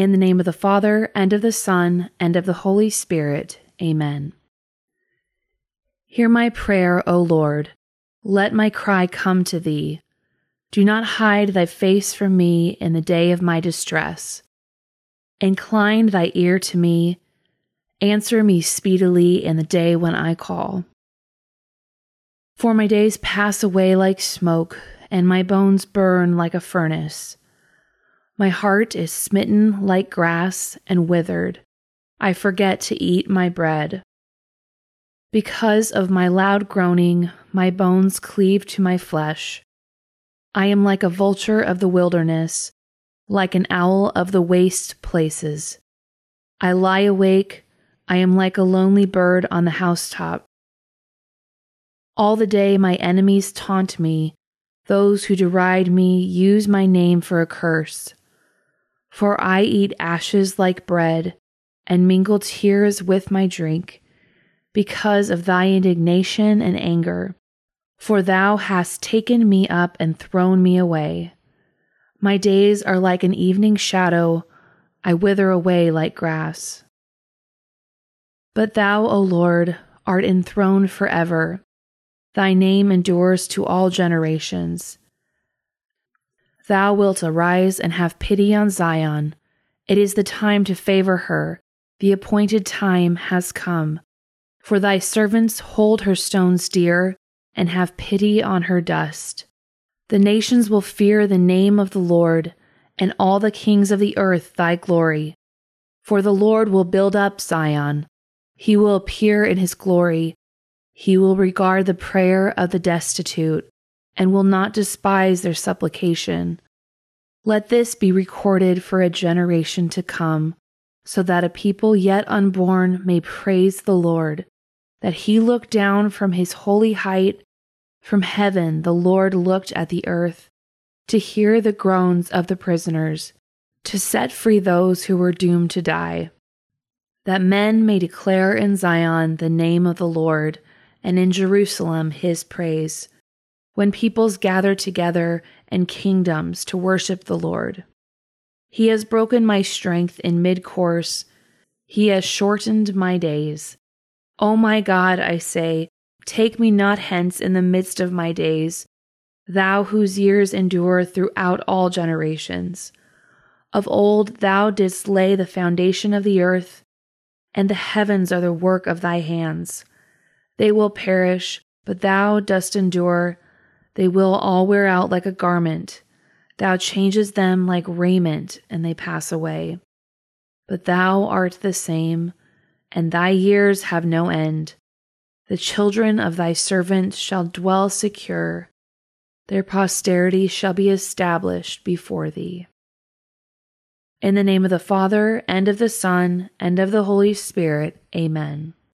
In the name of the Father, and of the Son, and of the Holy Spirit. Amen. Hear my prayer, O Lord. Let my cry come to thee. Do not hide thy face from me in the day of my distress. Incline thy ear to me. Answer me speedily in the day when I call. For my days pass away like smoke, and my bones burn like a furnace. My heart is smitten like grass and withered. I forget to eat my bread. Because of my loud groaning, my bones cleave to my flesh. I am like a vulture of the wilderness, like an owl of the waste places. I lie awake, I am like a lonely bird on the housetop. All the day my enemies taunt me, those who deride me use my name for a curse. For I eat ashes like bread, and mingle tears with my drink, because of thy indignation and anger. For thou hast taken me up and thrown me away. My days are like an evening shadow, I wither away like grass. But thou, O Lord, art enthroned forever. Thy name endures to all generations. Thou wilt arise and have pity on Zion. It is the time to favor her. The appointed time has come. For thy servants hold her stones dear and have pity on her dust. The nations will fear the name of the Lord, and all the kings of the earth thy glory. For the Lord will build up Zion. He will appear in his glory. He will regard the prayer of the destitute and will not despise their supplication. Let this be recorded for a generation to come, so that a people yet unborn may praise the Lord, that he looked down from his holy height. From heaven the Lord looked at the earth, to hear the groans of the prisoners, to set free those who were doomed to die, that men may declare in Zion the name of the Lord, and in Jerusalem his praise when peoples gather together and kingdoms to worship the Lord. He has broken my strength in mid course, he has shortened my days. O my God, I say, take me not hence in the midst of my days, thou whose years endure throughout all generations. Of old thou didst lay the foundation of the earth, and the heavens are the work of thy hands. They will perish, but thou dost endure they will all wear out like a garment. Thou changes them like raiment, and they pass away. But thou art the same, and thy years have no end. The children of thy servants shall dwell secure, their posterity shall be established before thee. In the name of the Father, and of the Son, and of the Holy Spirit, amen.